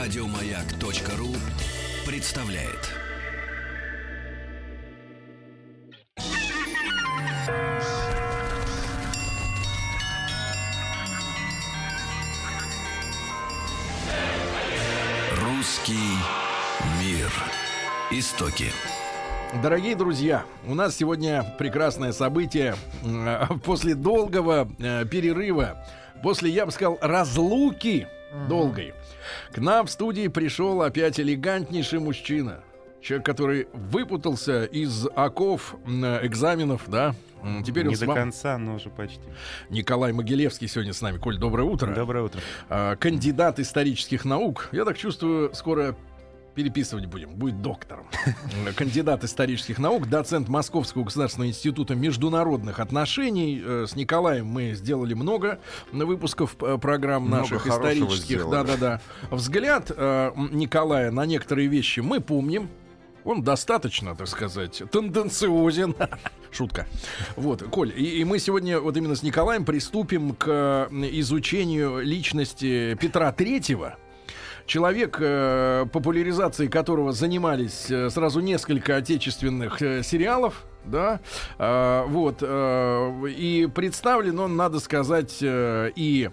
Радиомаяк.ру представляет. Русский мир. Истоки. Дорогие друзья, у нас сегодня прекрасное событие. Э, После долгого э, перерыва, после, я бы сказал, разлуки долгой, к нам в студии пришел опять элегантнейший мужчина. Человек, который выпутался из оков экзаменов, да. Теперь он Не с до вами- конца, но уже почти. Николай Могилевский сегодня с нами. Коль, доброе утро. Доброе утро. А, кандидат исторических наук. Я так чувствую, скоро переписывать будем. Будет доктором. Кандидат исторических наук, доцент Московского государственного института международных отношений. Э, С Николаем мы сделали много выпусков э, программ Много наших исторических. Да-да-да. Взгляд э, Николая на некоторые вещи мы помним. Он достаточно, так сказать, тенденциозен. Шутка. Вот, Коль, и, и мы сегодня вот именно с Николаем приступим к изучению личности Петра Третьего. Человек, э, популяризацией которого занимались э, сразу несколько отечественных э, сериалов, да, вот, и представлен он, надо сказать, и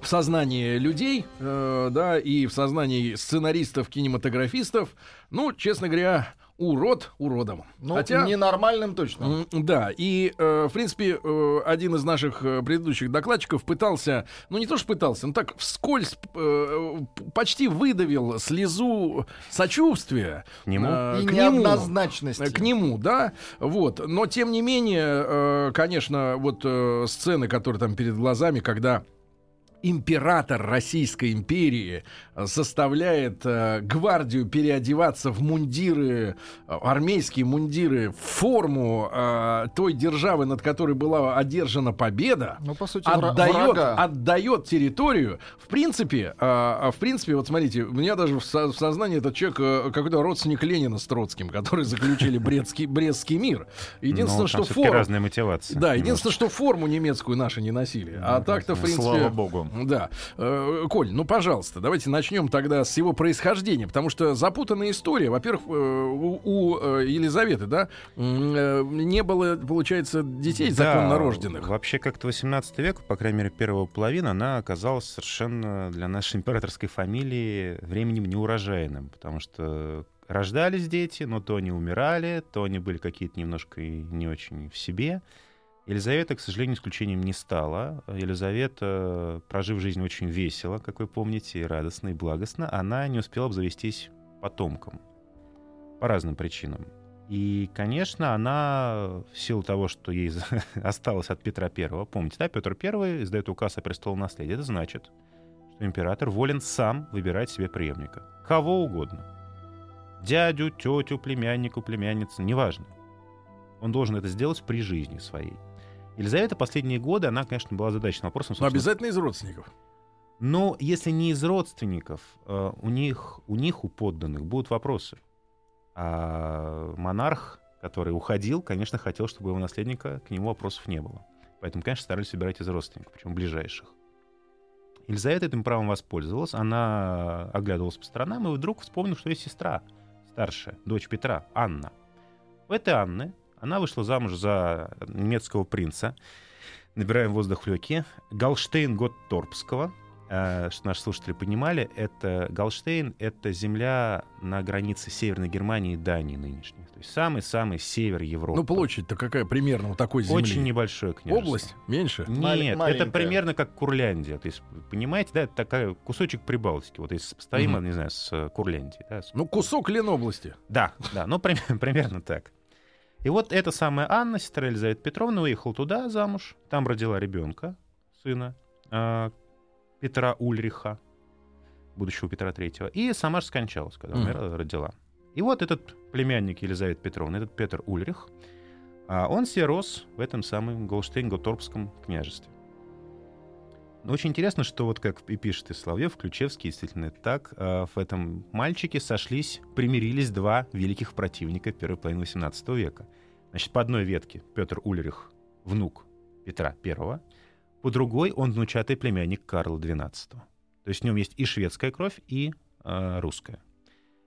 в сознании людей, да, и в сознании сценаристов, кинематографистов, ну, честно говоря, урод уродом. Ну, Хотя... ненормальным точно. Да, и, э, в принципе, э, один из наших э, предыдущих докладчиков пытался, ну не то что пытался, но так вскользь э, почти выдавил слезу сочувствия К нему? э, И к нему. неоднозначности. Э, К нему, да, вот. Но тем не менее, э, конечно, вот э, сцены, которые там перед глазами, когда император Российской империи э, заставляет э, гвардию переодеваться в мундиры, э, армейские мундиры, в форму э, той державы, над которой была одержана победа, Ну, по сути, отдает, врага. отдает территорию. В принципе, э, а, в принципе, вот смотрите, у меня даже в, со- в сознании этот человек э, какой-то родственник Ленина с Троцким, которые заключили Брестский, Брестский мир. Единственное, Ну, что форму... разные мотивации. Да, единственное, что форму немецкую наши не носили. А так-то, в принципе... Слава богу. Да. Э, Коль, ну, пожалуйста, давайте начнем тогда с его происхождения, потому что запутанная история. Во-первых, э, у, э, Елизаветы, да, не было, получается, детей Да, законно рожденных. Вообще, как-то 18 век, по крайней мере, первая половина, она оказалась совершенно для нашей императорской фамилии временем неурожайным, потому что рождались дети, но то они умирали, то они были какие-то немножко не очень в себе. Елизавета, к сожалению, исключением не стала. Елизавета, прожив жизнь очень весело, как вы помните, и радостно, и благостно, она не успела обзавестись потомком. По разным причинам. И, конечно, она, в силу того, что ей осталось от Петра I, помните, да, Петр I издает указ о престолонаследии. Это значит, что император волен сам выбирать себе преемника. Кого угодно. Дядю, тетю, племяннику, племянницу, неважно. Он должен это сделать при жизни своей. Елизавета последние годы, она, конечно, была задачным вопросом. Но собственно, обязательно из родственников. но если не из родственников, э, у них, у них, у подданных, будут вопросы. А монарх, который уходил, конечно, хотел, чтобы у его наследника к нему вопросов не было. Поэтому, конечно, старались выбирать из родственников, причем ближайших. Елизавета этим правом воспользовалась. Она оглядывалась по сторонам и вдруг вспомнила, что есть сестра старшая, дочь Петра, Анна. У этой Анны она вышла замуж за немецкого принца, набираем воздух в легкие, Галштейн-Готторпского. Э, Что наши слушатели понимали, это Галштейн — это земля на границе Северной Германии и Дании нынешней. То есть самый-самый север Европы. Ну, площадь-то какая примерно у такой земли? Очень небольшое княжество. Область? Меньше? Нет, маленькая. это примерно как Курляндия. То есть, понимаете, да, это такая кусочек Прибалтики. Вот если сопоставимо, Мгм. не знаю, с Курляндией. Да, с- Ну, кусок Ленобласти. да, да, ну прим- примерно так. И вот эта самая Анна, сестра Елизавета Петровна, уехала туда замуж, там родила ребенка, сына а, Петра Ульриха, будущего Петра Третьего, и сама же скончалась, когда Мгм. умерла, родила. И вот этот племянник Елизаветы Петровны, этот Петр Ульрих, а, он себе рос в этом самом Голштейн-Готорпском княжестве. Но очень интересно, что вот как и пишет и Соловьев, Ключевский, действительно так, э, в этом мальчике сошлись, примирились два великих противника первой половины XVIII века. Значит, по одной ветке Петр Ульрих, внук Петра I, по другой он внучатый племянник Карла XII. То есть в нем есть и шведская кровь, и э, русская.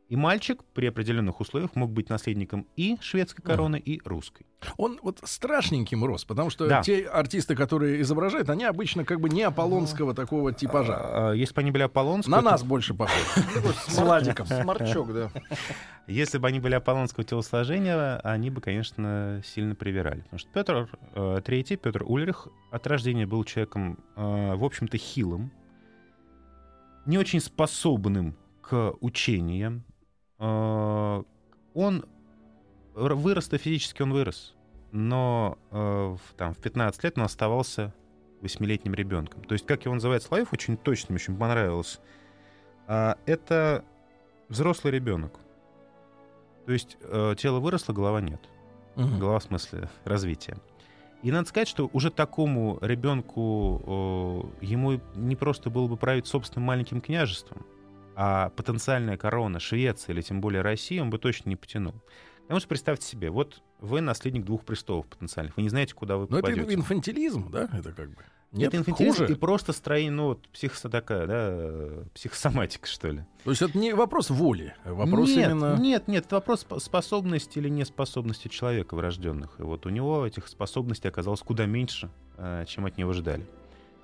И мальчик при определенных условиях мог быть наследником и шведской короны, и русской. Он вот страшненьким рос, потому что Да. те артисты, которые изображают, они обычно как бы не аполлонского такого типажа. А, Если бы они были аполлонского... На то- нас больше похож. С Владиком. Сморчок, да. Если бы они были аполлонского телосложения, они бы, конечно, сильно привирали. Потому что Петр э, III, Петр Ульрих, от рождения был человеком, э, в общем-то, хилым, не очень способным к учениям. Э, он вырос-то физически, он вырос. Но э, в, там, в 15 лет он оставался восьмилетним ребенком. То есть, как его называет Славев, очень точно, мне очень понравилось. А, это взрослый ребенок. То есть э, тело выросло, голова нет. Мгм. Голова в смысле развития. И надо сказать, что уже такому ребенку э, ему не просто было бы править собственным маленьким княжеством, а потенциальная корона Швеции или тем более России он бы точно не потянул. Потому что представьте себе, вот вы наследник двух престолов потенциальных, вы не знаете, куда вы Но Ну, это попадете. инфантилизм, да? Это как бы. Нет, это инфантилизм хуже. и просто строение, ну вот психо такая, да, э, психосоматика, что ли. То есть это не вопрос воли, а вопрос нет, именно... Нет, нет, это вопрос спо- способности или неспособности человека врожденных. И вот у него этих способностей оказалось куда меньше, э, чем от него ждали.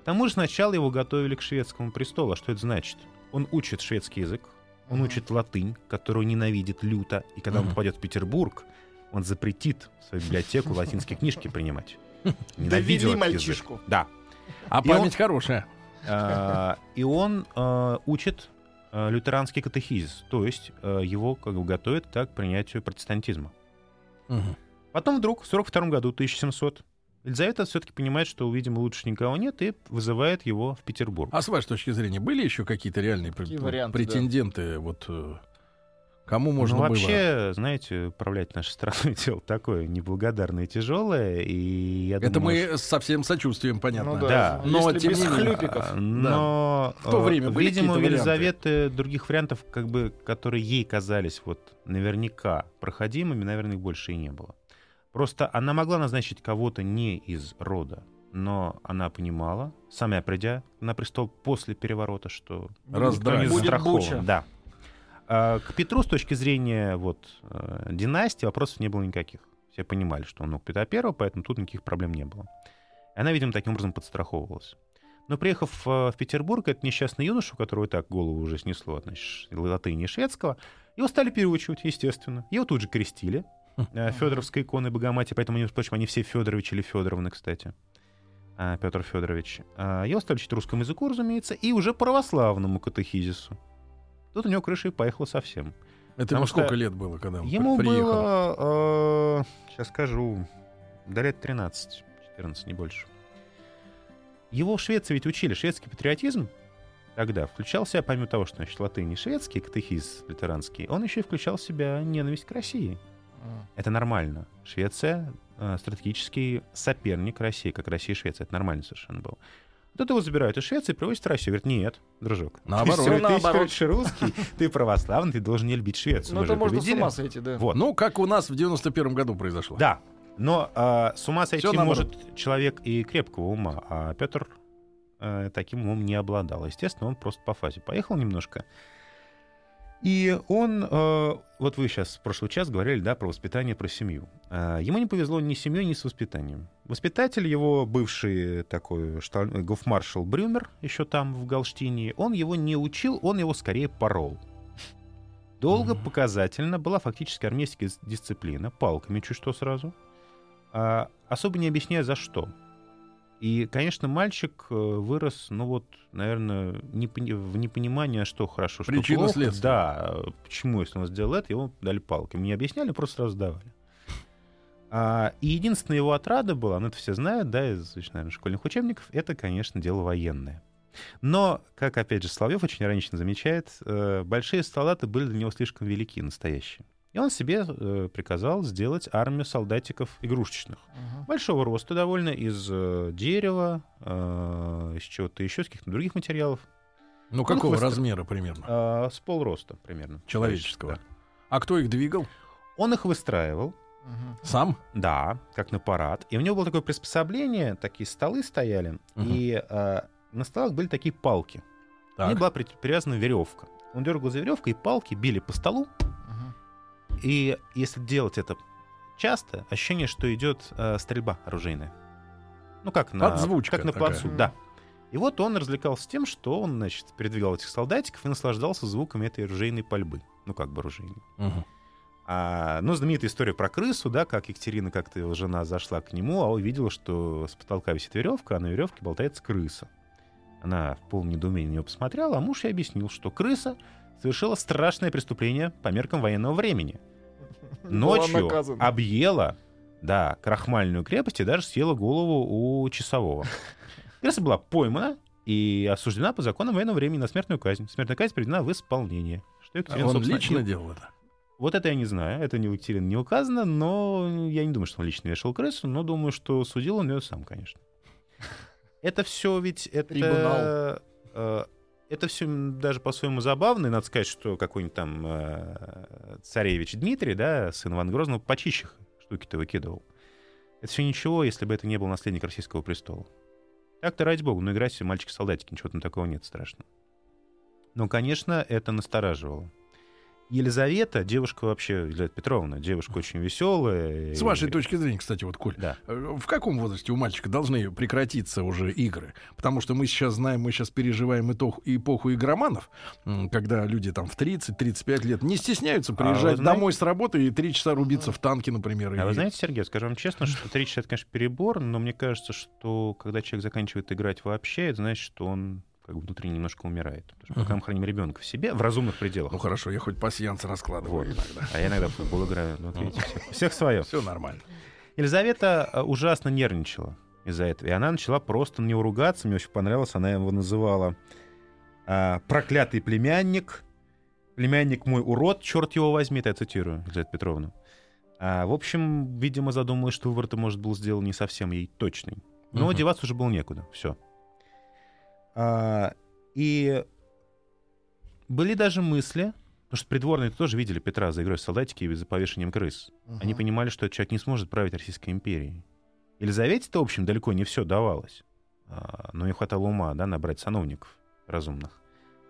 К тому же сначала его готовили к шведскому престолу. А что это значит? Он учит шведский язык, он учит латынь, которую ненавидит люто, и когда он попадет в Петербург, он запретит в свою библиотеку латинские книжки принимать. Ненавидел Довели этот язык. мальчишку. Да. А И он- память хорошая. А, И он э, учит э, лютеранский катехизис, то есть э, его как бы готовят так к принятию протестантизма. Потом вдруг в 42 году, 1700, Елизавета все-таки понимает, что, видимо, лучше никого нет, и вызывает его в Петербург. А с вашей точки зрения, были еще какие-то реальные пр- Какие варианты, да. претенденты? Вот э, кому можно ну, было? вообще, знаете, управлять нашей страной дело такое неблагодарное и тяжелое, и я Это думаю, мы со всем сочувствием, понятно. Ну Да. да. Но, Если тем без не менее, хлюпиков. А, Но В то э, время были видимо, у Елизаветы других вариантов, как бы, которые ей казались вот наверняка проходимыми, наверное, их больше и не было. Просто она могла назначить кого-то не из рода, но она понимала, сама придя на престол после переворота, что никто не застрахован. Да. А, К Петру с точки зрения вот, э, династии вопросов не было никаких. Все понимали, что он внук Петра Первого, поэтому тут никаких проблем не было. Она, видимо, таким образом подстраховывалась. Но приехав э, в Петербург, этот несчастный юноша, у которого и так голову уже снесло от латыни и шведского, его стали переучивать, естественно. Его тут же крестили. Э, Федоровской иконы Богоматери, поэтому, прочим, они все Федорович или Федоровны, кстати. А, Петр Федорович. А, Его стали учить русскому языку, разумеется, и уже православному катехизису. Тут у него крыша и поехала совсем. Это Потому ему сколько лет было, когда он Ему при- приехал? было, сейчас скажу, до лет 13, 14, не больше. Его в Швеции ведь учили. Шведский патриотизм тогда включал в себя, помимо того, что значит латынь и шведский катехиз лютеранский, он еще и включал в себя ненависть к России. Это нормально. Швеция э, стратегический соперник России, как Россия и Швеция. Это нормально совершенно было. Тут его забирают из Швеции и привозят в Россию. Говорят, нет, дружок. Наоборот. Ты, ты Наоборот. теперь русский, ты православный, ты должен не любить Швецию. Ну это можно с победили. ума сойти, да. Вот. Ну, как у нас в 91 году произошло. Да, но а, с ума сойти наоборот. может человек и крепкого ума, а Петр э, таким умом не обладал. Естественно, он просто по фазе поехал немножко. И он, э, вот вы сейчас в прошлый час говорили, да, про воспитание, про семью. А, ему не повезло ни с семьей, ни с воспитанием. Воспитатель его, бывший такой шталь- гофмаршал Брюмер, еще там, в Галштине, он его не учил, он его скорее порол. Долго, Мгм. показательно была фактически армейская дис- дисциплина, палками чуть что сразу, а, особо не объясняя за что. И, конечно, мальчик э, вырос, ну вот, наверное, не в непонимании, что хорошо, что Причина плохо. следствия. Да, э, почему, если он сделал это, ему дали палками. Не объясняли, просто сразу давали. А, и единственная его отрада была, ну это все знают, да, из, наверное, школьных учебников, это, конечно, дело военное. Но, как, опять же, Соловьев очень иронично замечает, э, большие салаты были для него слишком велики, настоящие. И он себе э, приказал сделать армию солдатиков игрушечных. Мгм. Большого роста довольно, из э, дерева, э, из чего-то еще, с каких-то других материалов. Ну, какого просто- размера примерно? э, с полроста примерно. Человеческого. Да. А кто их двигал? Он их выстраивал, Мгм. Сам? Да, как на парад. И у него было такое приспособление, такие столы стояли, Мгм. и э, на столах были такие палки. К ним Так. была при- привязана веревка. Он дергал за веревку, и палки били по столу. И если делать это часто, ощущение, что идет э, стрельба оружейная. Ну, как на, Подзвучка как на такая. плацу, да. И вот он развлекался тем, что он, значит, передвигал этих солдатиков и наслаждался звуками этой оружейной пальбы. Ну, как бы оружейной. Мгм. А, ну, знаменитая история про крысу, да, как Екатерина, как-то его жена зашла к нему, а увидела, что с потолка висит веревка, а на веревке болтается крыса. Она в полном недоумении на нее посмотрела, а муж ей объяснил, что крыса совершила страшное преступление по меркам военного времени. Ночью объела, да, крахмальную крепость и даже съела голову у часового. Крыса была поймана и осуждена по законам военного времени на смертную казнь. Смертная казнь приведена в исполнение. Что Екатерина, Он собственно, лично и- делал это? вот это я не знаю, это не у Екатерины не указано, но я не думаю, что он лично вешал крысу, но думаю, что судил он ее сам, конечно. Это все ведь это... Трибунал. Это все даже по-своему забавно, и надо сказать, что какой-нибудь там э, царевич Дмитрий, да, сын Ивана Грозного, почище штуки-то выкидывал. Это все ничего, если бы это не был наследник российского престола. Так-то ради бога, но играть все мальчики-солдатики, ничего там такого нет страшного. Но, конечно, это настораживало. Елизавета, девушка вообще, Елизавета Петровна, девушка очень веселая. С вашей точки зрения, кстати, вот, Коль, Да. э, в каком возрасте у мальчика должны прекратиться уже игры? Потому что мы сейчас знаем, мы сейчас переживаем эпоху, эпоху игроманов, когда люди там в 30-35 лет не стесняются приезжать А вы знаете- домой с работы и три часа рубиться в танке, например. А и- вы знаете, Сергей, скажу вам честно, что три часа это, конечно, перебор, но мне кажется, что когда человек заканчивает играть вообще, это значит, что он как бы внутри немножко умирает. Потому что пока мы храним ребенка в себе, в разумных пределах. Ну хорошо, я хоть пассианс раскладываю Вот. иногда. А я иногда в футбол играю. Ну, вот видите, всех, всех свое. Все нормально. Елизавета э, ужасно нервничала из-за этого. И она начала просто на него ругаться. Мне очень понравилось. Она его называла а, «проклятый племянник», «племянник мой урод, черт его возьми», это я цитирую Елизавету Петровну. А, в общем, видимо, задумалась, что выбор-то, может, был сделан не совсем ей точный. Но Мгм. одеваться уже было некуда. Все. И были даже мысли, потому что придворные тоже видели Петра за игрой в солдатики и за повешением крыс. Они Мгм. понимали, что этот человек не сможет править Российской империей. Елизавете-то, в общем, далеко не все давалось. А, Но не хватало ума, да, набрать сановников разумных.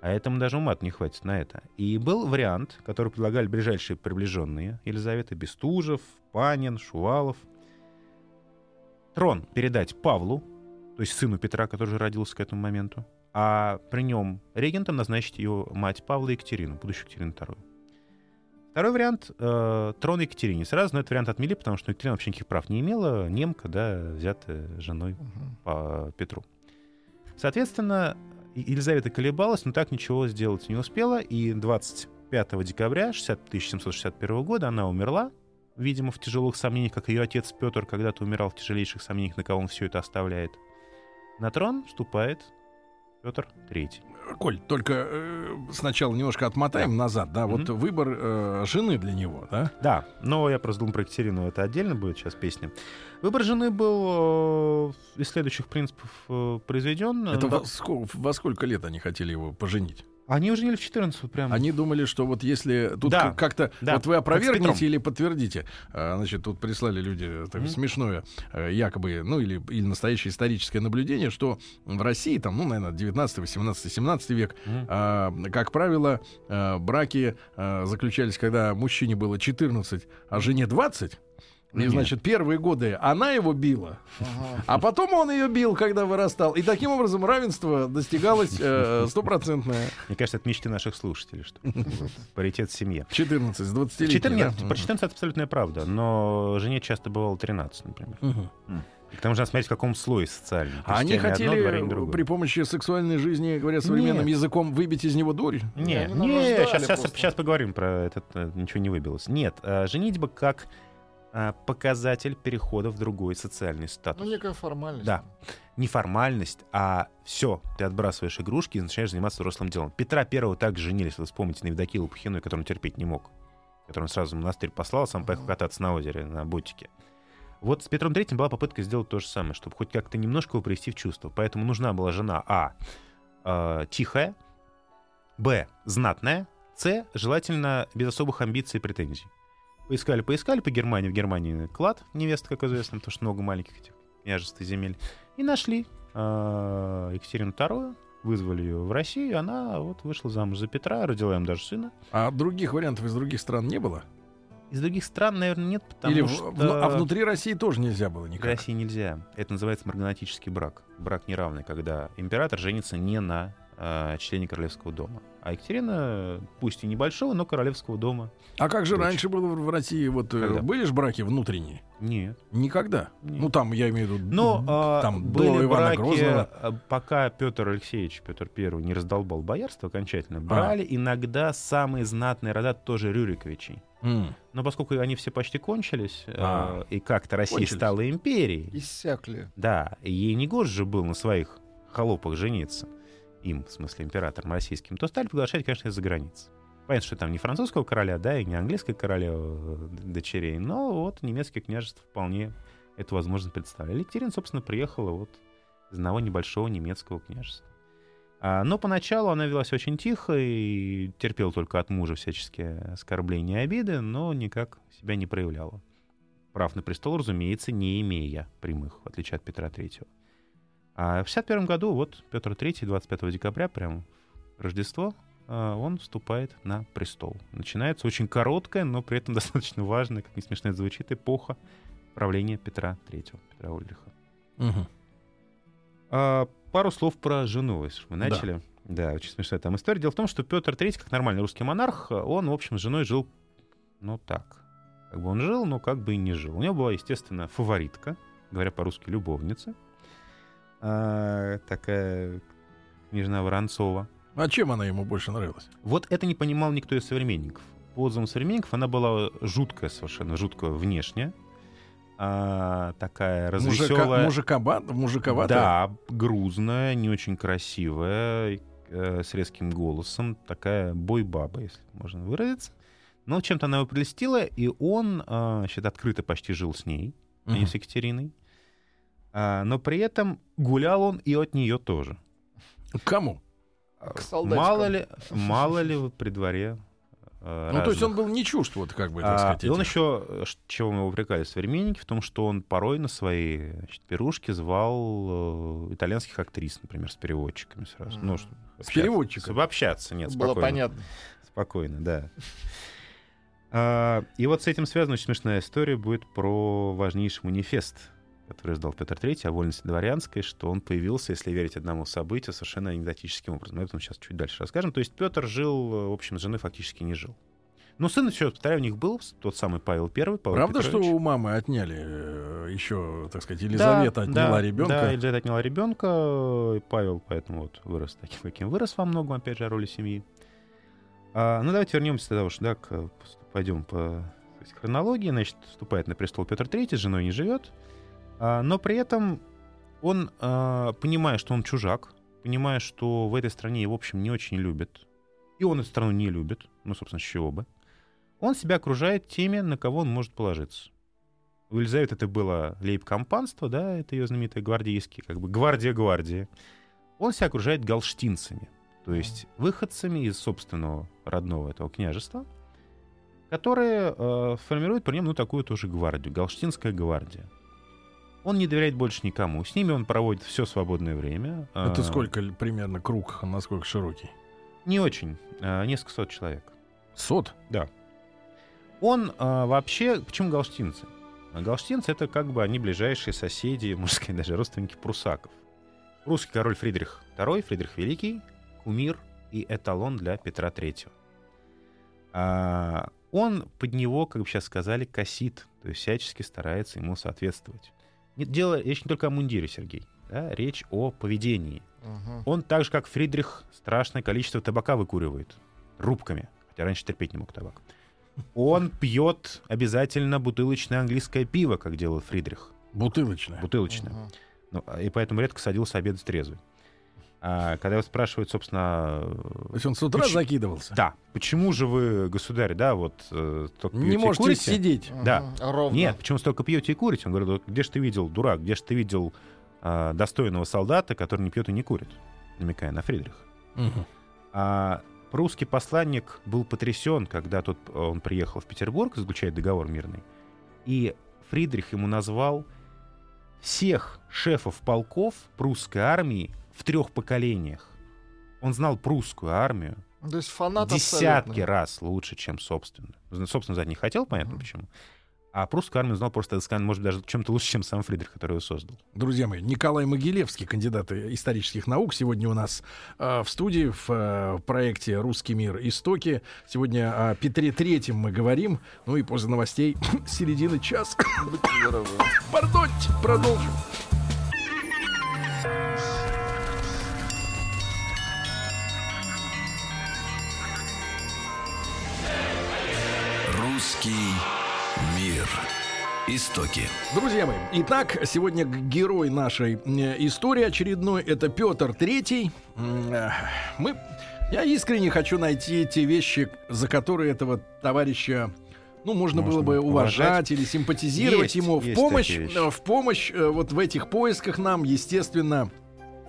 А этому даже ума не хватит на это. И был вариант, который предлагали ближайшие приближенные Елизаветы, Бестужев, Панин, Шувалов. Трон передать Павлу, то есть сыну Петра, который уже родился к этому моменту, а при нем регентом назначить ее мать Павла Екатерину, будущую Екатерину II. Второй вариант э, трон Екатерине. Сразу, но этот вариант отмели, потому что Екатерина вообще никаких прав не имела, немка, да, взятая женой Мгм. по Петру. Соответственно, Елизавета колебалась, но так ничего сделать не успела, и 25 декабря 60 1761 года она умерла, видимо, в тяжелых сомнениях, как ее отец Петр когда-то умирал в тяжелейших сомнениях, на кого он все это оставляет. На трон вступает Петр III. Коль, только э, сначала немножко отмотаем назад, да, вот Мгм. выбор э, жены для него, да? Да, но я просто думал про Екатерину, это отдельно будет сейчас песня. Выбор жены был э, из следующих принципов э, произведен. Это Да. во, во сколько лет они хотели его поженить? Они уже в 14 вот прям. Они думали, что вот если тут Да, как- как-то да, вот вы опровергнете или подтвердите, а, значит, тут прислали люди такое Мгм. смешное, э, якобы, ну или, или настоящее историческое наблюдение, что в России, там, ну, наверное, 19, 18, 17 век, Мгм. а, как правило, а, браки а, заключались, когда мужчине было 14, а жене 20. И, Нет. значит, первые годы она его била, Ага. а потом он ее бил, когда вырастал. И таким образом равенство достигалось э, стопроцентное. Мне кажется, это мечты наших слушателей, что вот, паритет в семье. 14 с 20 14, нет, про 14 это абсолютная правда, но жене часто бывало 13, например. И к тому же надо смотреть, в каком слое социальном. А они одно, хотели другое. при помощи сексуальной жизни, говоря современным Нет. языком, выбить из него дурь? Не, Они не, нарождали сейчас, сейчас, сейчас поговорим про этот, э, ничего не выбилось. Нет, э, женитьба как показатель перехода в другой социальный статус. Ну, некая формальность. Да. Не формальность, а все, ты отбрасываешь игрушки и начинаешь заниматься взрослым делом. Петра Первого так женились, вы вспомните, на Евдокию Лопухиной, которую он терпеть не мог. Которую он сразу в монастырь послал, сам поехал кататься на озере, на ботике. Вот с Петром Третьим была попытка сделать то же самое, чтобы хоть как-то немножко его привести в чувство. Поэтому нужна была жена А. э, тихая, Б. знатная, С. желательно без особых амбиций и претензий. Поискали, поискали по Германии. В Германии клад невеста, как известно, потому что много маленьких этих княжеств и земель. И нашли э, Екатерину II, вызвали ее в Россию, она вот вышла замуж за Петра, родила им даже сына. А других вариантов из других стран не было? Из других стран, наверное, нет, потому Или в- что... в- а внутри России тоже нельзя было В никак? России нельзя. Это называется марганатический брак. Брак неравный, когда император женится не на члене королевского дома. А Екатерина, пусть и небольшого, но королевского дома. А как же Дочь. раньше было в России? Вот э, Когда? были же браки внутренние? Нет. Никогда. Нет. Ну там я имею в виду. Но а, там были до Ивана браки, Грозного. а, пока Петр Алексеевич, Петр Первый, не раздолбал боярство окончательно, брали иногда самые знатные рода тоже Рюриковичей. М. Но поскольку они все почти кончились, А. э, и как-то Россия Кончились. стала империей, Иссякли. да, и ей не гоже же был на своих холопах жениться, им, в смысле императором российским, то стали приглашать, конечно, из-за границы. Понятно, что там не французского короля, да, и не английской королевы э, дочерей, но вот немецкие княжества вполне эту возможность представляли. Екатерина, собственно, приехала вот из одного небольшого немецкого княжества. А, но поначалу она велась очень тихо и терпела только от мужа всяческие оскорбления и обиды, но никак себя не проявляла. Прав на престол, разумеется, не имея прямых, в отличие от Петра Третьего. А в 61 году, вот Петр III, 25 декабря, прям Рождество, а, он вступает на престол. Начинается очень короткая, но при этом достаточно важная, как не смешно это звучит, эпоха правления Петра III, Петра Ульриха. Мгм. А, пару слов про жену, если мы Да. начали. Да. очень смешная там история. Дело в том, что Петр III, как нормальный русский монарх, он, в общем, с женой жил, ну так. Как бы он жил, но как бы и не жил. У него была, естественно, фаворитка, говоря по-русски, любовница. А, такая княжна Воронцова. А чем она ему больше нравилась? Вот это не понимал никто из современников. По отзывам современников она была жуткая совершенно, жуткая внешне. А, такая Мужика, развеселая. мужикоба, мужиковатая? Да, грузная, не очень красивая, э, с резким голосом, такая бой-баба, если можно выразиться. Но чем-то она его прелестила, и он, э, значит, открыто почти жил с ней, а не с Екатериной. А, но при этом гулял он и от нее тоже. К Кому? К солдатикам. Мало ли, мало ли при дворе э, Ну, то есть он разных. был не чужд, вот как бы, так А, сказать. и он еще, э, чего мы его упрекали современники, в том, что он порой на свои значит, пирушки звал э, итальянских актрис, например, с переводчиками сразу. Ну, Мгм. чтобы С общаться. переводчиками? Чтобы общаться, нет, Было спокойно. понятно. Спокойно, да. А, И вот с этим связана очень смешная история будет про важнейший манифест, который издал Петр III о вольности дворянской, что он появился, если верить одному событию, совершенно анекдотическим образом. Об этом сейчас чуть дальше расскажем. То есть Петр жил, в общем, с женой фактически не жил. Но сын еще, повторяю, у них был тот самый Павел I, Павел Правда, что Петрович. у мамы отняли э, еще, так сказать, Елизавета Да, отняла да, ребенка? Да, Елизавета отняла ребенка, и Павел поэтому вот вырос таким, каким вырос во многом, опять же, о роли семьи. А, ну, давайте вернемся тогда уж, да, к, пойдем по сказать, хронологии. Значит, вступает на престол Петр III, с женой не живет, но при этом он, а, понимая, что он чужак, понимая, что в этой стране его, в общем, не очень любят, и он эту страну не любит, ну, собственно, с чего бы, он себя окружает теми, на кого он может положиться. У Елизаветы это было лейб-компанство, да, это ее знаменитые гвардейские, как бы гвардия-гвардия. Он себя окружает галштинцами, то есть выходцами из собственного родного этого княжества, которые э, формируют при нем ну, такую тоже гвардию, галштинская гвардия. Он не доверяет больше никому. С ними он проводит все свободное время. Это Э, сколько примерно круг, насколько широкий? Не очень. э, Несколько сот человек. Сот? Он а, вообще... Почему галштинцы? А Галштинцы — это как бы они ближайшие соседи, можно сказать, даже родственники прусаков. Русский король Фридрих II, Фридрих Великий, кумир и эталон для Петра III. А, он под него, как бы сейчас сказали, косит, то есть всячески старается ему соответствовать. Нет, дело, речь не только о мундире, Сергей. да, речь о поведении. Мгм. Он так же, как Фридрих, страшное количество табака выкуривает. Рубками. Хотя раньше терпеть не мог табак. Он пьет обязательно бутылочное английское пиво, как делал Фридрих. Бутылочная. Бутылочное. Мгм. Ну, а- и поэтому редко садился обедать трезвый. А когда его спрашивают, собственно... То есть он с утра Поч- закидывался? Да, почему же вы, государь, да, вот э, только Не можете курите?» сидеть. Да. Мгм. Ровно. Нет, почему столько пьете и курите? Он говорит, «Вот где же ты видел, дурак, где же ты видел а, достойного солдата, который не пьет и не курит? Намекая на Фридриха. Мгм. А прусский посланник был потрясен, когда тот, э, он приехал в Петербург заключать договор мирный. И Фридрих ему назвал всех шефов полков прусской армии в трех поколениях. Он знал прусскую армию То есть фанат десятки абсолютно. раз лучше, чем собственную. Собственно, знать не хотел, понятно почему. А прусскую армию знал просто, может, даже чем-то лучше, чем сам Фридрих, который его создал. Друзья мои, Николай Могилевский, кандидат исторических наук, сегодня у нас э, в студии в э, проекте «Русский мир. Истоки». Сегодня о Петре Третьем мы говорим. Ну и после новостей середины час. Пардоньте, продолжим. Русский мир. Истоки. Друзья мои, итак, сегодня герой нашей э, истории очередной это Петр Третий. Э, Мы, я искренне хочу найти те вещи, за которые этого товарища, ну, можно, Можно было бы уважать, уважать. или симпатизировать Есть, ему в есть помощь. такие вещи. э, В помощь э, вот в этих поисках нам, естественно,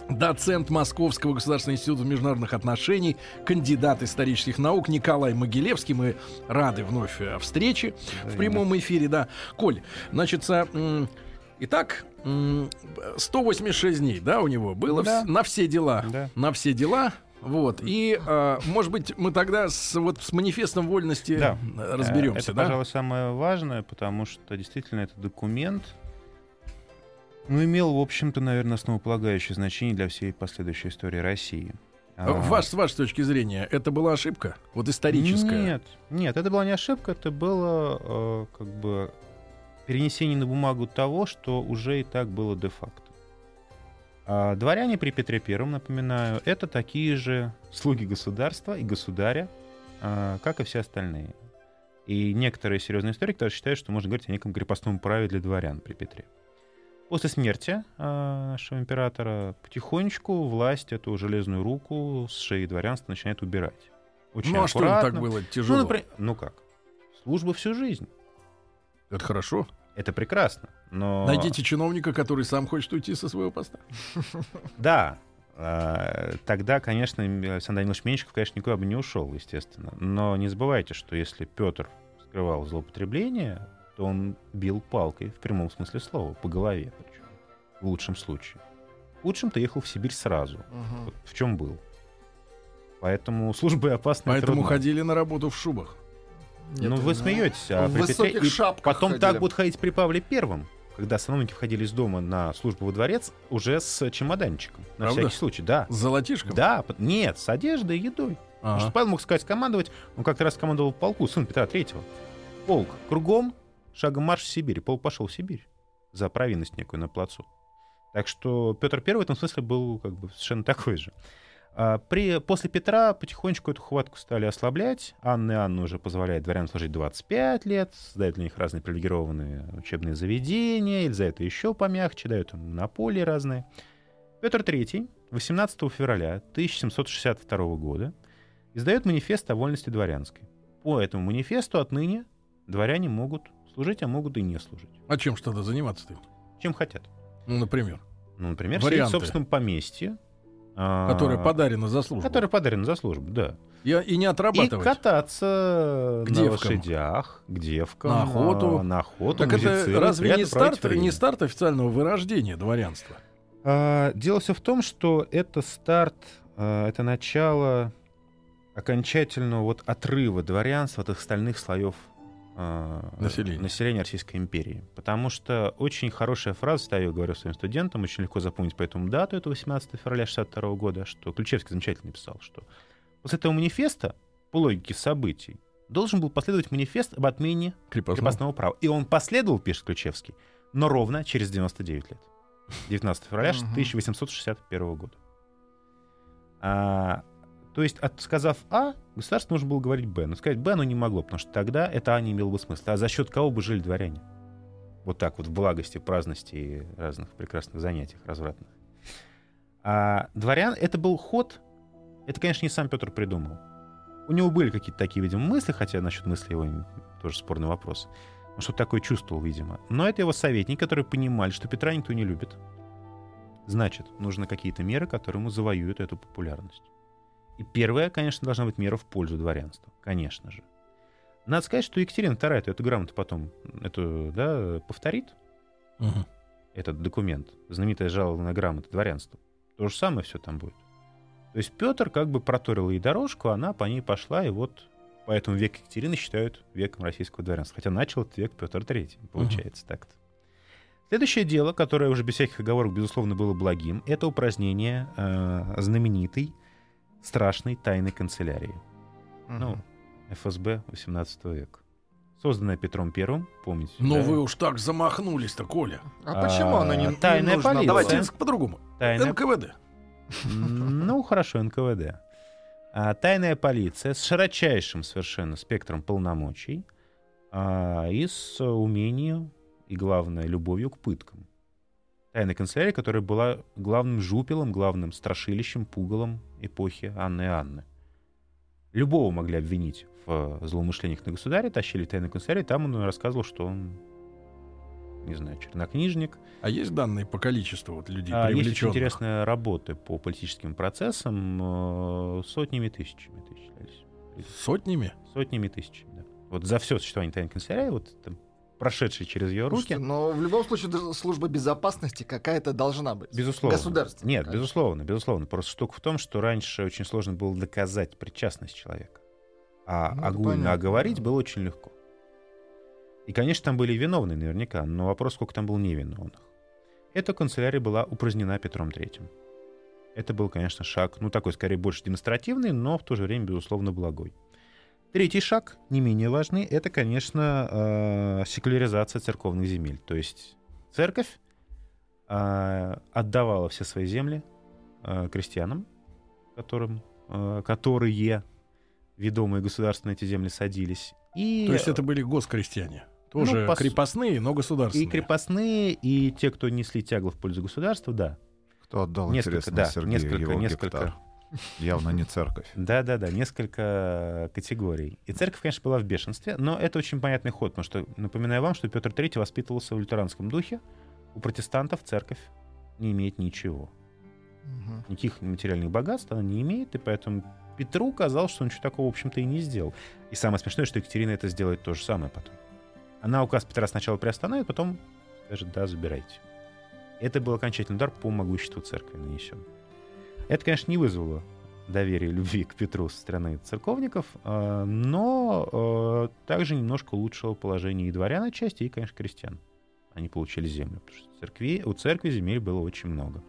доцент Московского государственного института международных отношений, кандидат исторических наук Николай Могилевский. Мы рады вновь э, встрече в прямом эфире, да. Коль, значит, м, итак, м, 186 дней, да, у него было Да. на все дела, Да. на все дела. Вот. И, а, может быть, мы тогда с, вот, с манифестом вольности Да. э, разберемся, Это, да? пожалуй, самое важное, потому что действительно это документ, ну, имел, в общем-то, наверное, основополагающее значение для всей последующей истории России. А, Ваш, с вашей точки зрения, это была ошибка? Вот историческая? Нет, нет, это была не ошибка, это было э, как бы перенесение на бумагу того, что уже и так было де-факто. А дворяне при Петре Первом, напоминаю, это такие же слуги государства и государя, а, как и все остальные. И некоторые серьезные историки даже считают, что можно говорить о неком крепостном праве для дворян при Петре. После смерти а, нашего императора потихонечку власть эту железную руку с шеи дворянства начинает убирать. Очень Ну, а что так аккуратно. было Ну, тяжело? например, ну как? Служба всю жизнь. Это хорошо. Это прекрасно. Но... Найдите чиновника, который сам хочет уйти со своего поста. Да. а, Тогда, конечно, Александр Данилович Меньшиков, конечно, никуда бы не ушел, естественно. Но не забывайте, что если Петр скрывал злоупотребление, то он бил палкой, в прямом смысле слова, по голове причем. В лучшем случае. В худшем-то ехал в Сибирь сразу. Мгм. Вот в чем был. Поэтому служба и опасная Поэтому ходили на работу в шубах. Нет, ну, вы ну, смеетесь, а в при Петре- высоких и шапках потом ходили. так будут ходить при Павле Первом, когда сановники входили из дома на службу во дворец уже с чемоданчиком. На Правда? всякий случай, да. С золотишком? Да, нет, с одеждой и едой. Потому Ага. что Павел мог сказать командовать, он как-то раз командовал полку, сын Петра Третьего. Полк кругом, шагом марш в Сибирь. Полк пошел в Сибирь за провинность некую на плацу. Так что Петр Первый в этом смысле был как бы совершенно такой же. А При, после Петра потихонечку эту хватку стали ослаблять. Анна и Анна уже позволяет дворянам служить 25 лет, создает для них разные привилегированные учебные заведения, Елизавета еще помягче, дает им монополии разные. Петр III 18 февраля 1762 года издает манифест о вольности дворянской. По этому манифесту отныне дворяне могут служить, а могут и не служить. А чем тогда заниматься-то? Чем хотят. Ну, например, Ну, например, Варианты. в собственном поместье, а, которое подарено за службу. которое подарено за службу, да. И, и не И отрабатывать. кататься К на девкам. лошадях, к девкам, На охоту. на охоту, Так это разве не старт, время. не старт официального вырождения дворянства? А, Дело все в том, что это старт, а, это начало окончательного вот отрыва дворянства от остальных слоев Населения. населения Российской империи. Потому что очень хорошая фраза, я говорю своим студентам, очень легко запомнить по этому дату, это 18 февраля 62 года, что Ключевский замечательно писал, что после этого манифеста, по логике событий, должен был последовать манифест об отмене Крепостного. крепостного права. И он последовал, пишет Ключевский, но ровно через 99 лет. 19 февраля Мгм. 1861 года. А, то есть, от, сказав А, государство нужно было говорить Б. Но сказать Б оно не могло, потому что тогда это А не имело бы смысла. А за счет кого бы жили дворяне? Вот так вот в благости, праздности и разных прекрасных занятиях развратных. А дворян — это был ход, это, конечно, не сам Петр придумал. У него были какие-то такие, видимо, мысли, хотя насчет мысли его тоже спорный вопрос. Он что-то такое чувствовал, видимо. Но это его советники, которые понимали, что Петра никто не любит. Значит, нужны какие-то меры, которые ему завоюют эту популярность. И первая, конечно, должна быть мера в пользу дворянства. Конечно же. Надо сказать, что Екатерина II эту грамоту потом эту, да, повторит, Мгм. этот документ, знаменитая жалобная грамота дворянства. То же самое все там будет. То есть Петр как бы проторил ей дорожку, она по ней пошла, и вот поэтому век Екатерины считают веком российского дворянства. Хотя начал этот век Петр III, получается uh-huh. так-то. Следующее дело, которое уже без всяких оговорок, безусловно, было благим, это упразднение э, знаменитой, страшной тайной канцелярии. Uh-huh. Ну, ФСБ 18 века. Созданная Петром Первым, помните? Ну да? вы уж так замахнулись-то, Коля. А, а почему она не, тайная не нужна? полиция? Давайте по-другому. Тайная... НКВД. Ну, хорошо, НКВД. А, тайная полиция с широчайшим совершенно спектром полномочий а, и с умением и, главное, любовью к пыткам. Тайная канцелярия, которая была главным жупелом, главным страшилищем, пугалом эпохи Анны и Анны. Любого могли обвинить в злоумышлениях на государе, тащили в тайную канцелярию, там он рассказывал, что он не знаю, чернокнижник. А есть данные по количеству вот людей а? Есть очень интересные работы по политическим процессам. Э, сотнями тысячами тысячались. Сотнями? Сотнями тысячами, да. Вот за все существование тайной канцелярии, вот там, прошедший через ее руки. Слушайте, но в любом случае служба безопасности какая-то должна быть. Безусловно. Государственная. Нет, конечно. безусловно, безусловно. Просто штука в том, что раньше очень сложно было доказать причастность человека. А ну, огульно оговорить было очень легко. И, конечно, там были виновные наверняка, но вопрос, сколько там было невиновных. Эта канцелярия была упразднена Петром III. Это был, конечно, шаг, ну, такой, скорее, больше демонстративный, но в то же время, безусловно, благой. Третий шаг, не менее важный, это, конечно, э, секуляризация церковных земель. То есть церковь э, отдавала все свои земли э, крестьянам, которым, которые ведомые государства на эти земли садились. И... То есть это были госкрестьяне? Тоже ну, пос... крепостные, но государственные. И крепостные, и те, кто несли тягло в пользу государства, да. Кто отдал, несколько, интересно, да, Сергею несколько, его несколько. Гектар. Явно не церковь. Да-да-да, несколько категорий. И церковь, конечно, была в бешенстве, но это очень понятный ход, потому что, напоминаю вам, что Петр III воспитывался в лютеранском духе. У протестантов церковь не имеет ничего. Угу. Никаких материальных богатств она не имеет, и поэтому Петру казалось, что он ничего такого, в общем-то, и не сделал. И самое смешное, что Екатерина это сделает то же самое потом. Она указ Петра сначала приостановит, потом скажет, да, забирайте. Это был окончательный удар по могуществу церкви нанесен. Это, конечно, не вызвало доверия любви к Петру со стороны церковников, а, но а, также немножко улучшило положение и дворян отчасти, и, конечно, крестьян. Они получили землю, потому что церкви, у церкви земель было очень много.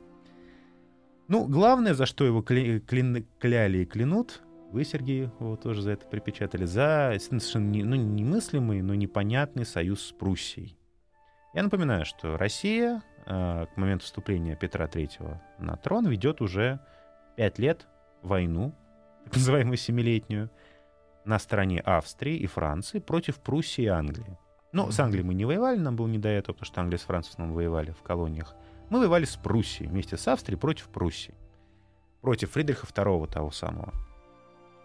Ну, главное, за что его кля, кля, кляли и клянут, вы, Сергей, его тоже за это припечатали, за совершенно не, ну, немыслимый, но непонятный союз с Пруссией. Я напоминаю, что Россия э, к моменту вступления Петра III на трон ведет уже пять лет войну, так называемую семилетнюю, на стороне Австрии и Франции против Пруссии и Англии. Ну, с Англией мы не воевали, нам было не до этого, потому что Англия с Францией в воевали в колониях. Мы воевали с Пруссией, вместе с Австрией против Пруссии. Против Фридриха II того самого.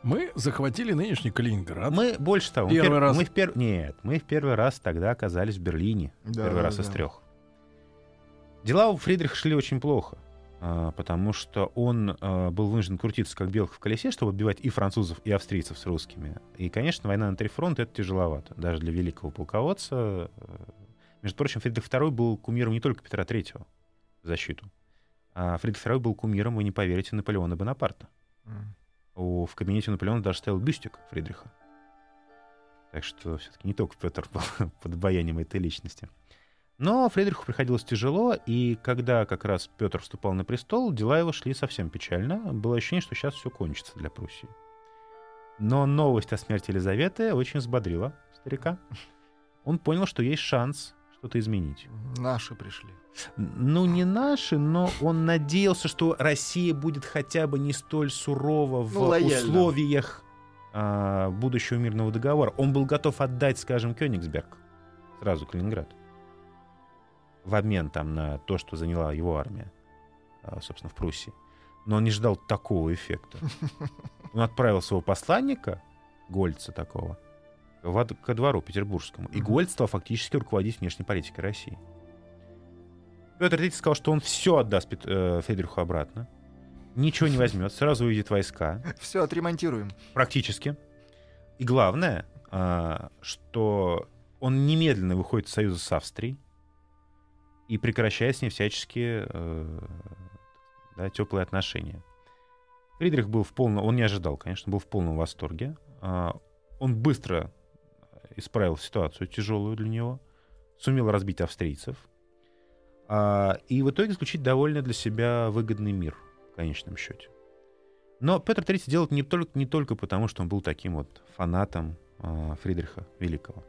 Мы захватили нынешний Калининград. Мы больше того. Первый мы, раз. Мы в пер... Нет, мы в первый раз тогда оказались в Берлине. Да, первый да, раз да. из трех. Дела у Фридриха шли очень плохо, а, потому что он а, был вынужден крутиться как белка в колесе, чтобы отбивать и французов, и австрийцев с русскими. И, конечно, война на три фронта — это тяжеловато, даже для великого полководца. Между прочим, Фридрих II был кумиром не только Петра III в защиту, а Фридрих II был кумиром, вы не поверите, Наполеона Бонапарта. Mm в кабинете Наполеона даже стоял бюстик Фридриха. Так что все-таки не только Петр был под обаянием этой личности. Но Фридриху приходилось тяжело, и когда как раз Петр вступал на престол, дела его шли совсем печально. Было ощущение, что сейчас все кончится для Пруссии. Но новость о смерти Елизаветы очень взбодрила старика. Он понял, что есть шанс что-то изменить. Наши пришли. Ну, не наши, но он надеялся, что Россия будет хотя бы не столь сурова в ну, условиях а, будущего мирного договора. Он был готов отдать, скажем, Кёнигсберг, сразу Калининград, в обмен там на то, что заняла его армия, а, собственно, в Пруссии. Но он не ждал такого эффекта. Он отправил своего посланника, Гольца такого, ко двору петербургскому. И Гольд стал фактически руководить внешней политикой России. Петр III сказал, что он все отдаст э, Фридриху обратно. Ничего не возьмет, сразу увидит войска. Все отремонтируем. Практически. И главное, а, что он немедленно выходит из союза с Австрией и прекращает с ней всяческие э, да, теплые отношения. Фридрих был в полном... Он не ожидал, конечно, был в полном восторге. А, Он быстро исправил ситуацию тяжелую для него, сумел разбить австрийцев, а, и в итоге заключить довольно для себя выгодный мир в конечном счете. Но Петр III делал это не только, не только потому, что он был таким вот фанатом а, Фридриха Великого.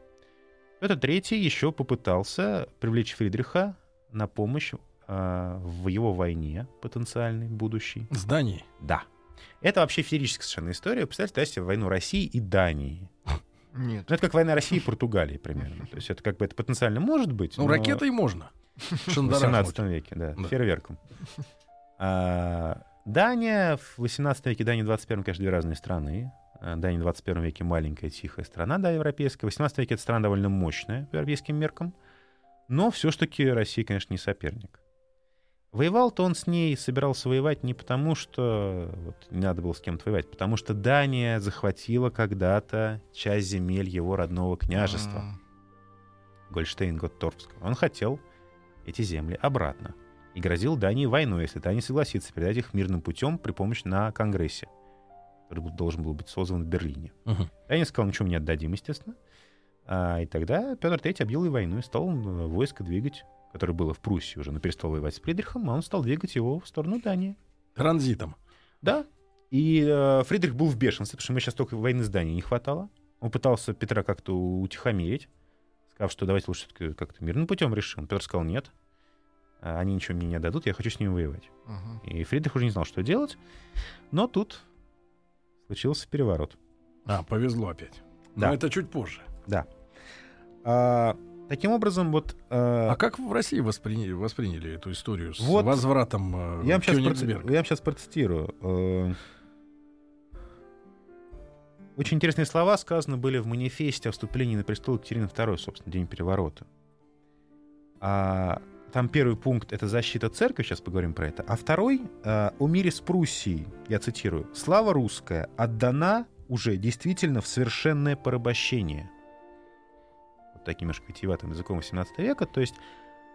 Петр III еще попытался привлечь Фридриха на помощь а, в его войне потенциальной, будущей. С Данией. Да. Это вообще феерическая совершенно история. Представьте себе войну России и Дании. Нет. Ну, это как война России и Португалии примерно. То есть это как бы это потенциально может быть. Ну, но ракетой можно. В Шандарахнуть. 18 веке, да, Да. фейерверком. А, Дания в 18 веке, Дания в 21 конечно, две разные страны. А, Дания в 21 веке маленькая, тихая страна, да, европейская. В 18 веке эта страна довольно мощная по европейским меркам. Но все-таки Россия, конечно, не соперник. Воевал-то он с ней, собирался воевать не потому, что вот, не надо было с кем-то воевать, потому что Дания захватила когда-то часть земель его родного княжества. М. Гольштейн Готторпского. Он хотел эти земли обратно и грозил Дании войной, если не согласится передать их мирным путем при помощи на Конгрессе, который должен был быть создан в Берлине. Мгм. Дания сказал, ничего мы не отдадим, естественно. А, и тогда Петр III объявил ей войну и стал э, войско двигать, которое было в Пруссии уже, но перестал воевать с Фридрихом, а он стал двигать его в сторону Дании. Транзитом. Да. И э, Фридрих был в бешенстве, потому что ему сейчас только войны с Данией не хватало. Он пытался Петра как-то утихомирить, сказав, что давайте лучше все-таки как-то мирным путем решим. Петр сказал, нет, они ничего мне не отдадут, я хочу с ними воевать. Мгм. И Фридрих уже не знал, что делать. Но тут случился переворот. А, повезло опять. Да. Но это чуть позже. Да. А, таким образом, вот... э, А как в России восприняли, восприняли эту историю с Вот. возвратом э, я, вам сейчас Кёнигсберга? я вам сейчас процитирую. Э, Очень интересные слова сказаны были в манифесте о вступлении на престол Екатерины II, собственно, день переворота. А, там первый пункт — это защита церкви, сейчас поговорим про это. А второй э, — о мире с Пруссией, я цитирую. «Слава русская отдана уже действительно в совершенное порабощение». Таким немножко витиеватым языком 18 века. То есть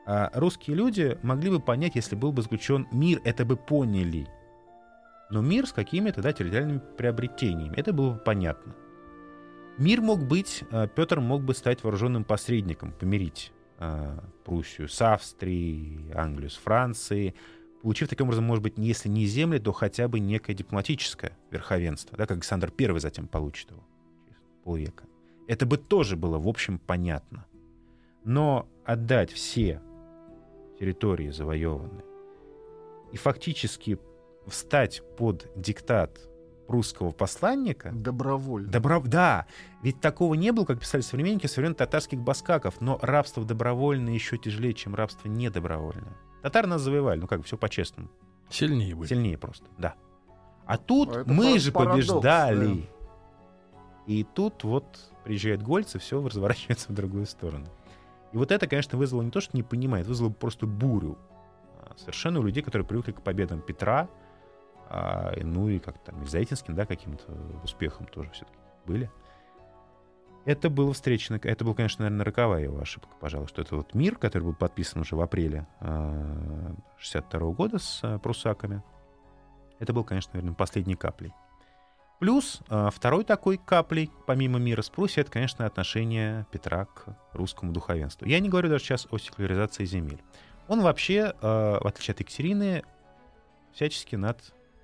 а, русские люди могли бы понять, если был бы заключен мир, это бы поняли. Но мир с какими-то да, территориальными приобретениями, это было бы понятно. Мир мог быть, а, Петр мог бы стать вооруженным посредником, помирить а, Пруссию с Австрией, Англию с Францией, получив таким образом, может быть, если не земли, то хотя бы некое дипломатическое верховенство, да, как Александр I затем получит его через полвека. Это бы тоже было, в общем, понятно. Но отдать все территории завоеванные и фактически встать под диктат прусского посланника, Добровольно. Добро... Да, ведь такого не было, как писали современники, со времен татарских баскаков, но рабство добровольное еще тяжелее, чем рабство недобровольное. Татары нас завоевали, ну как бы все по-честному. Сильнее были. Сильнее просто, да. А тут А мы же парадокс, побеждали. И тут вот приезжает Гольц, и все разворачивается в другую сторону. И вот это, конечно, вызвало не то, что не понимает, вызвало просто бурю. а, Совершенно у людей, которые привыкли к победам Петра, а, ну и как там, и Зайтинским, да, каким-то успехом тоже все-таки были. Это было встречено, это был, конечно, наверное, роковая его ошибка, пожалуй, что это вот мир, который был подписан уже в апреле 62 года с а, прусаками, это был, конечно, наверное, последней каплей. Плюс а, второй такой каплей, помимо мира с Пруссией, это, конечно, отношение Петра к русскому духовенству. Я не говорю даже сейчас о секуляризации земель. Он вообще, а, в отличие от Екатерины, всячески над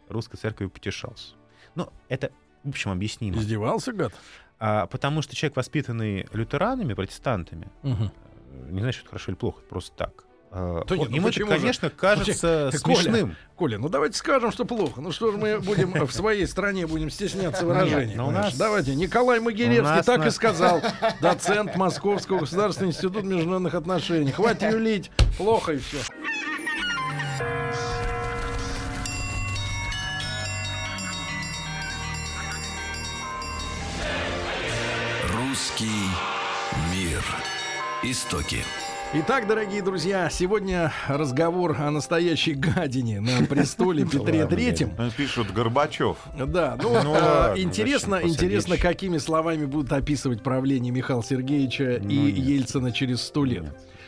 русской церковью потешался. Но это, в общем, объяснимо. Издевался, гад? А, потому что человек, воспитанный лютеранами, протестантами, э, не знаю, что это хорошо или плохо, просто так. А, Да нет, ну ему это, почему же? конечно, кажется Почему? Коля, смешным. Коля, ну давайте скажем, что плохо. Ну что же мы будем в своей стране будем стесняться выражений. но у понимаешь? нас- Давайте. Николай Могилевский у нас так на- и сказал. Доцент Московского государственного института международных отношений. Хватит юлить. Плохо и все. Русский мир. Истоки. Итак, дорогие друзья, сегодня разговор о настоящей гадине на престоле Петре Третьем. Ну, Пишут Горбачев. Да, ну, Ну ладно, интересно, интересно, какими словами будут описывать правление Михаила Сергеевича Ну, и. Ельцина через сто лет.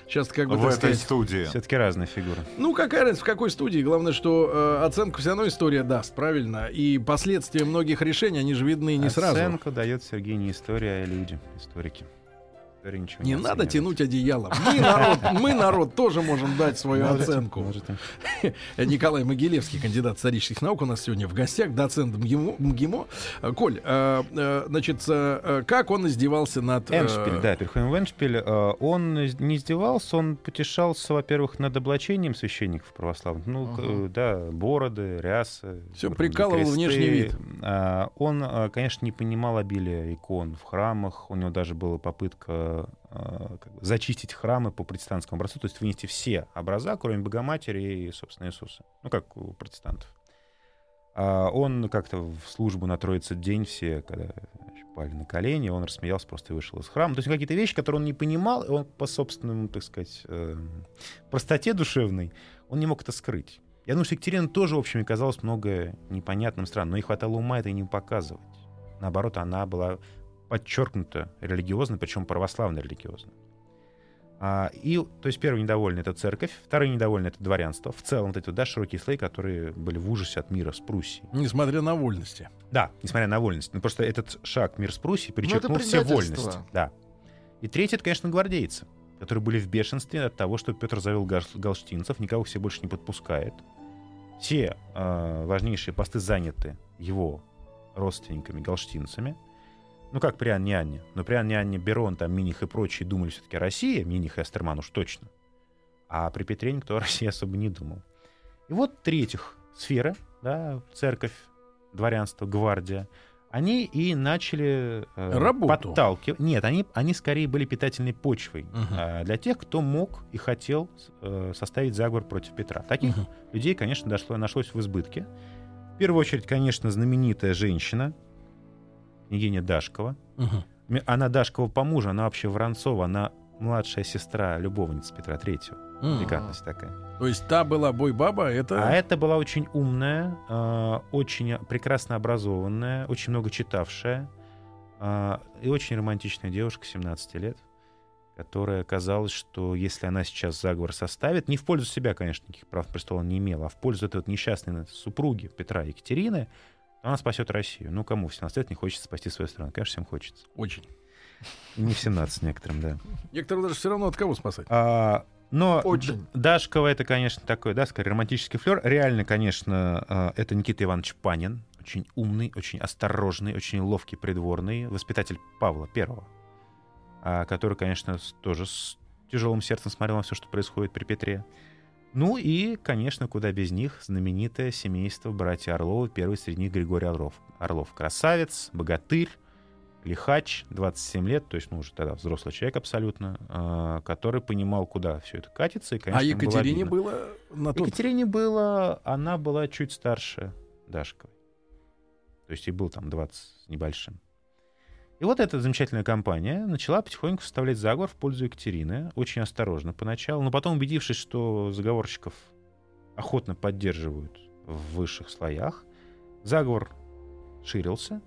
Сейчас как бы, В этой сказать, студии. Все-таки разные фигуры. Ну, какая разница, в какой студии. Главное, что э, оценку все равно история даст, правильно? И последствия многих решений, они же видны не сразу. Оценку дает Сергей не история, а люди, историки. Ничего Не надо тянуть одеяло. Мы народ, мы народ тоже можем дать свою Можете, оценку. можете. Николай Могилевский, кандидат исторических наук, у нас сегодня в гостях, доцент МГИМО. МГИМО. Э, Коль, э, э, значит, как он издевался над... Эншпиль, да, переходим в Эншпиль. Он не издевался, он потешался, во-первых, над облачением священников православных. Ну, Ага. да, бороды, рясы. Вроде прикалывал кресты. внешний вид. Он, конечно, не понимал обилия икон в храмах. У него даже была попытка как бы зачистить храмы по протестантскому образцу, то есть вынести все образа, кроме Богоматери и, собственно, Иисуса. Ну, как у протестантов. А Он как-то в службу на Троице день все, когда пали на колени, он рассмеялся просто вышел из храма. То есть какие-то вещи, которые он не понимал, и он по собственному, так сказать, эм, простоте душевной, он не мог это скрыть. Я думаю, что Екатерина тоже, в общем, казалось многое непонятным, странным, но ей хватало ума это не показывать. Наоборот, она была подчеркнуто религиозной, причем православно религиозной. А, и, то есть, первый недовольный — это церковь, второй недовольный — это дворянство. В целом, вот эти да, широкие слои, которые были в ужасе от мира с Пруссией. Несмотря на вольности. Да, несмотря на вольность. Ну, просто этот шаг мир с Пруссией перечеркнул это все вольности. Да. И третий, это, конечно, гвардейцы, которые были в бешенстве от того, что Петр завел галштинцев, никого себе больше не подпускает. Все э, важнейшие посты заняты его родственниками, галштинцами. Ну, как при Анне Анне. Но при Анне Анне Берон, там, Миних и прочие думали все-таки о России, Миних и Астерман уж точно. А при Петре никто о России особо не думал. И вот третьих сфера, да, церковь, дворянство, гвардия, они и начали э, Работу. подталкивать. Нет, они, они скорее были питательной почвой Мгм. э, для тех, кто мог и хотел э, составить заговор против Петра. Таких Мгм. людей, конечно, дошло, нашлось в избытке. В первую очередь, конечно, знаменитая женщина, княгиня Дашкова. М- Она Дашкова по мужу, она вообще Воронцова, она младшая сестра любовницы Петра Третьего. Пикантность такая. То есть та была бой-баба, это... А это была очень умная, э, очень прекрасно образованная, очень много читавшая э, и очень романтичная девушка 17 лет, которая казалось, что если она сейчас заговор составит, не в пользу себя, конечно, никаких прав престола не имела, а в пользу этой вот несчастной супруги Петра Екатерины, она спасет Россию. Ну, кому в 17 лет не хочется спасти свою страну? Конечно, всем хочется. Очень. Не в 17 некоторым, да. Некоторые даже все равно от кого спасать. А, но Очень. Дашкова это, конечно, такой, да, скорее романтический флер. Реально, конечно, а, это Никита Иванович Панин. Очень умный, очень осторожный, очень ловкий придворный, воспитатель Павла Первого, а, который, конечно, тоже с тяжелым сердцем смотрел на все, что происходит при Петре. Ну и, конечно, куда без них, знаменитое семейство братья Орловы, первый среди них Григорий Орлов. Орлов красавец, богатырь, лихач, 27 лет, то есть, ну, уже тогда взрослый человек абсолютно, а, который понимал, куда все это катится. И, конечно, а было Екатерине обидно. было на тот... Екатерине было, она была чуть старше Дашковой. То есть ей был там 20 с небольшим. И вот эта замечательная компания начала потихоньку составлять заговор в пользу Екатерины, очень осторожно поначалу, но потом, убедившись, что заговорщиков охотно поддерживают в высших слоях, заговор ширился.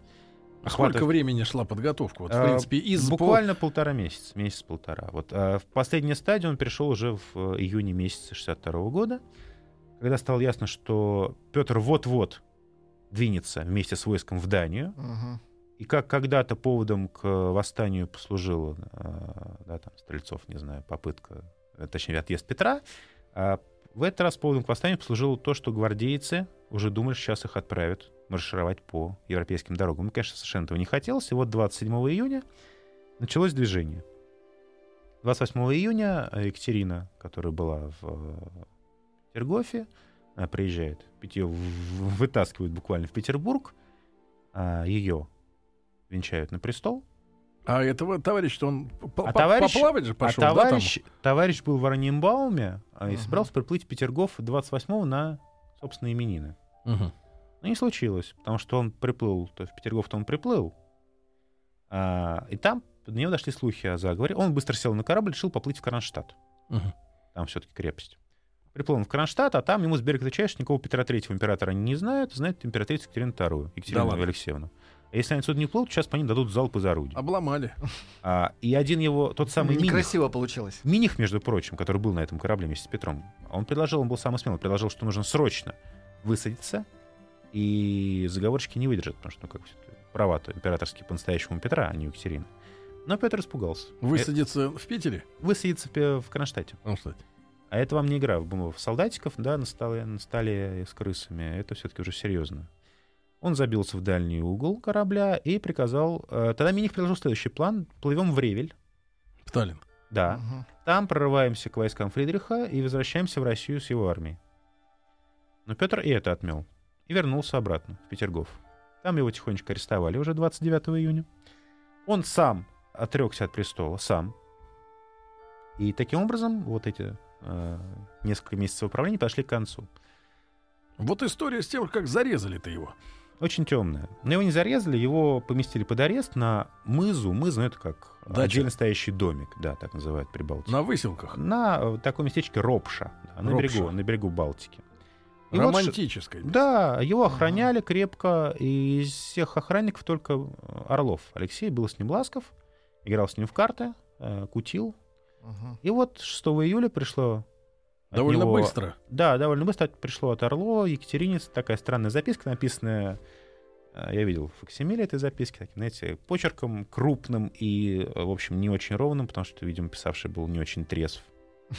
А Сколько времени шла подготовка? Вот, в А, принципе, из... Буквально полтора месяца, месяц-полтора. Вот, а в последнюю стадию он перешел уже в э, июне месяце 62 года, когда стало ясно, что Петр вот-вот двинется вместе с войском в Данию. Мгм. И как когда-то поводом к восстанию послужила, э, да, там, Стрельцов, не знаю, попытка, э, точнее, отъезд Петра, а в этот раз поводом к восстанию послужило то, что гвардейцы уже думали, что сейчас их отправят маршировать по европейским дорогам. Ну, конечно, совершенно этого не хотелось. И вот 27 июня началось движение. 28 июня э, Екатерина, которая была в э, Петергофе, приезжает, ее вытаскивают буквально в Петербург, а ее венчают на престол. А этого товарища, он А товарищ- поплавать же пошел, а да, там? товарищ, товарищ был в Оренбауме а, и Мгм. собрался приплыть в Петергоф 28 на собственные именины. Мгм. Но не случилось, потому что он приплыл, то в Петергоф-то он приплыл, а, и там до него дошли слухи о заговоре. Он быстро сел на корабль, решил поплыть в Кронштадт. Мгм. Там все-таки крепость. Приплыл он в Кронштадт, а там ему с берега отвечаешь, никого Петра Третьего императора не знают, знает императрицу Екатерину Вторую, Екатерину ладно. Алексеевну. А если они отсюда не плывут, сейчас по ним дадут залп из орудий. Обломали. А, и один его, тот самый Миних, Некрасиво получилось. Миних, между прочим, который был на этом корабле вместе с Петром, он предложил, он был самый смелый, предложил, что нужно срочно высадиться, и заговорщики не выдержат, потому что, ну, как все-таки, права-то императорские по-настоящему Петра, а не Екатерины. Но Петр испугался. Высадиться в Питере? Э, Высадиться в Кронштадте. Ну, кстати. А это вам не игра в, в солдатиков, да, на столе, на столе с крысами. Это все-таки уже серьезно. Он забился в дальний угол корабля и приказал... Э, тогда Миних предложил следующий план. Плывем в Ревель. Сталин. Да. Мгм. Там прорываемся к войскам Фридриха и возвращаемся в Россию с его армией. Но Петр и это отмел. И вернулся обратно, в Петергоф. Там его тихонечко арестовали уже 29 июня. Он сам отрекся от престола, сам. И таким образом вот эти э, несколько месяцев управления пошли к концу. Вот история с тем, как зарезали-то его. Очень темная. Но его не зарезали, его поместили под арест на мызу. Мызу, ну, это как Дача. отдельно стоящий домик, да, так называют при Балтике. На выселках. На э, таком местечке Ропша, да, на, Ропша. берегу, на берегу Балтики. И вот Романтической. да, его охраняли крепко, и из всех охранников только э, Орлов. Алексей был с ним ласков, играл с ним в карты, э, кутил. Мгм. И вот 6 июля пришло... Довольно него- быстро. Да, довольно быстро пришло от Орло, Екатерине такая странная записка, написанная, э, я видел факсимиле этой записки, таким, знаете, почерком крупным и, в общем, не очень ровным, потому что, видимо, писавший был не очень трезв.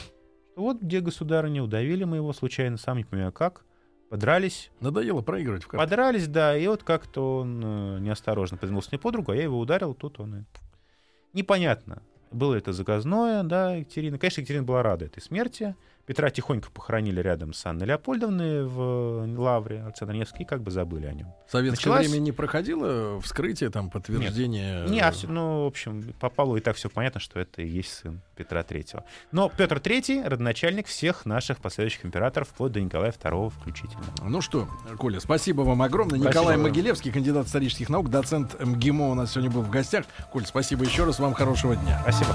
Вот где государыня, удавили мы его случайно, сам не понимаю как, подрались, Надоело проигрывать в карты. подрались, да, и вот как-то он э, неосторожно подвинулся мне подругу, а я его ударил, тут он и... Непонятно, было это заказное, да, Екатерина. Конечно, Екатерина была рада этой смерти. Петра тихонько похоронили рядом с Анной Леопольдовной в Лавре. Александр Невский как бы забыли о нем. В советское Началась- время не проходило вскрытие, там, подтверждение? Не, а всё- ну, в общем, по Павлу и так все понятно, что это и есть сын Петра Третьего. Но Петр Третий — родоначальник всех наших последующих императоров, вплоть до Николая II включительно. Ну что, Коля, спасибо вам огромное. Спасибо. Николай Могилевский, кандидат исторических наук, доцент МГИМО у нас сегодня был в гостях. Коль, спасибо еще раз, вам хорошего дня. Спасибо.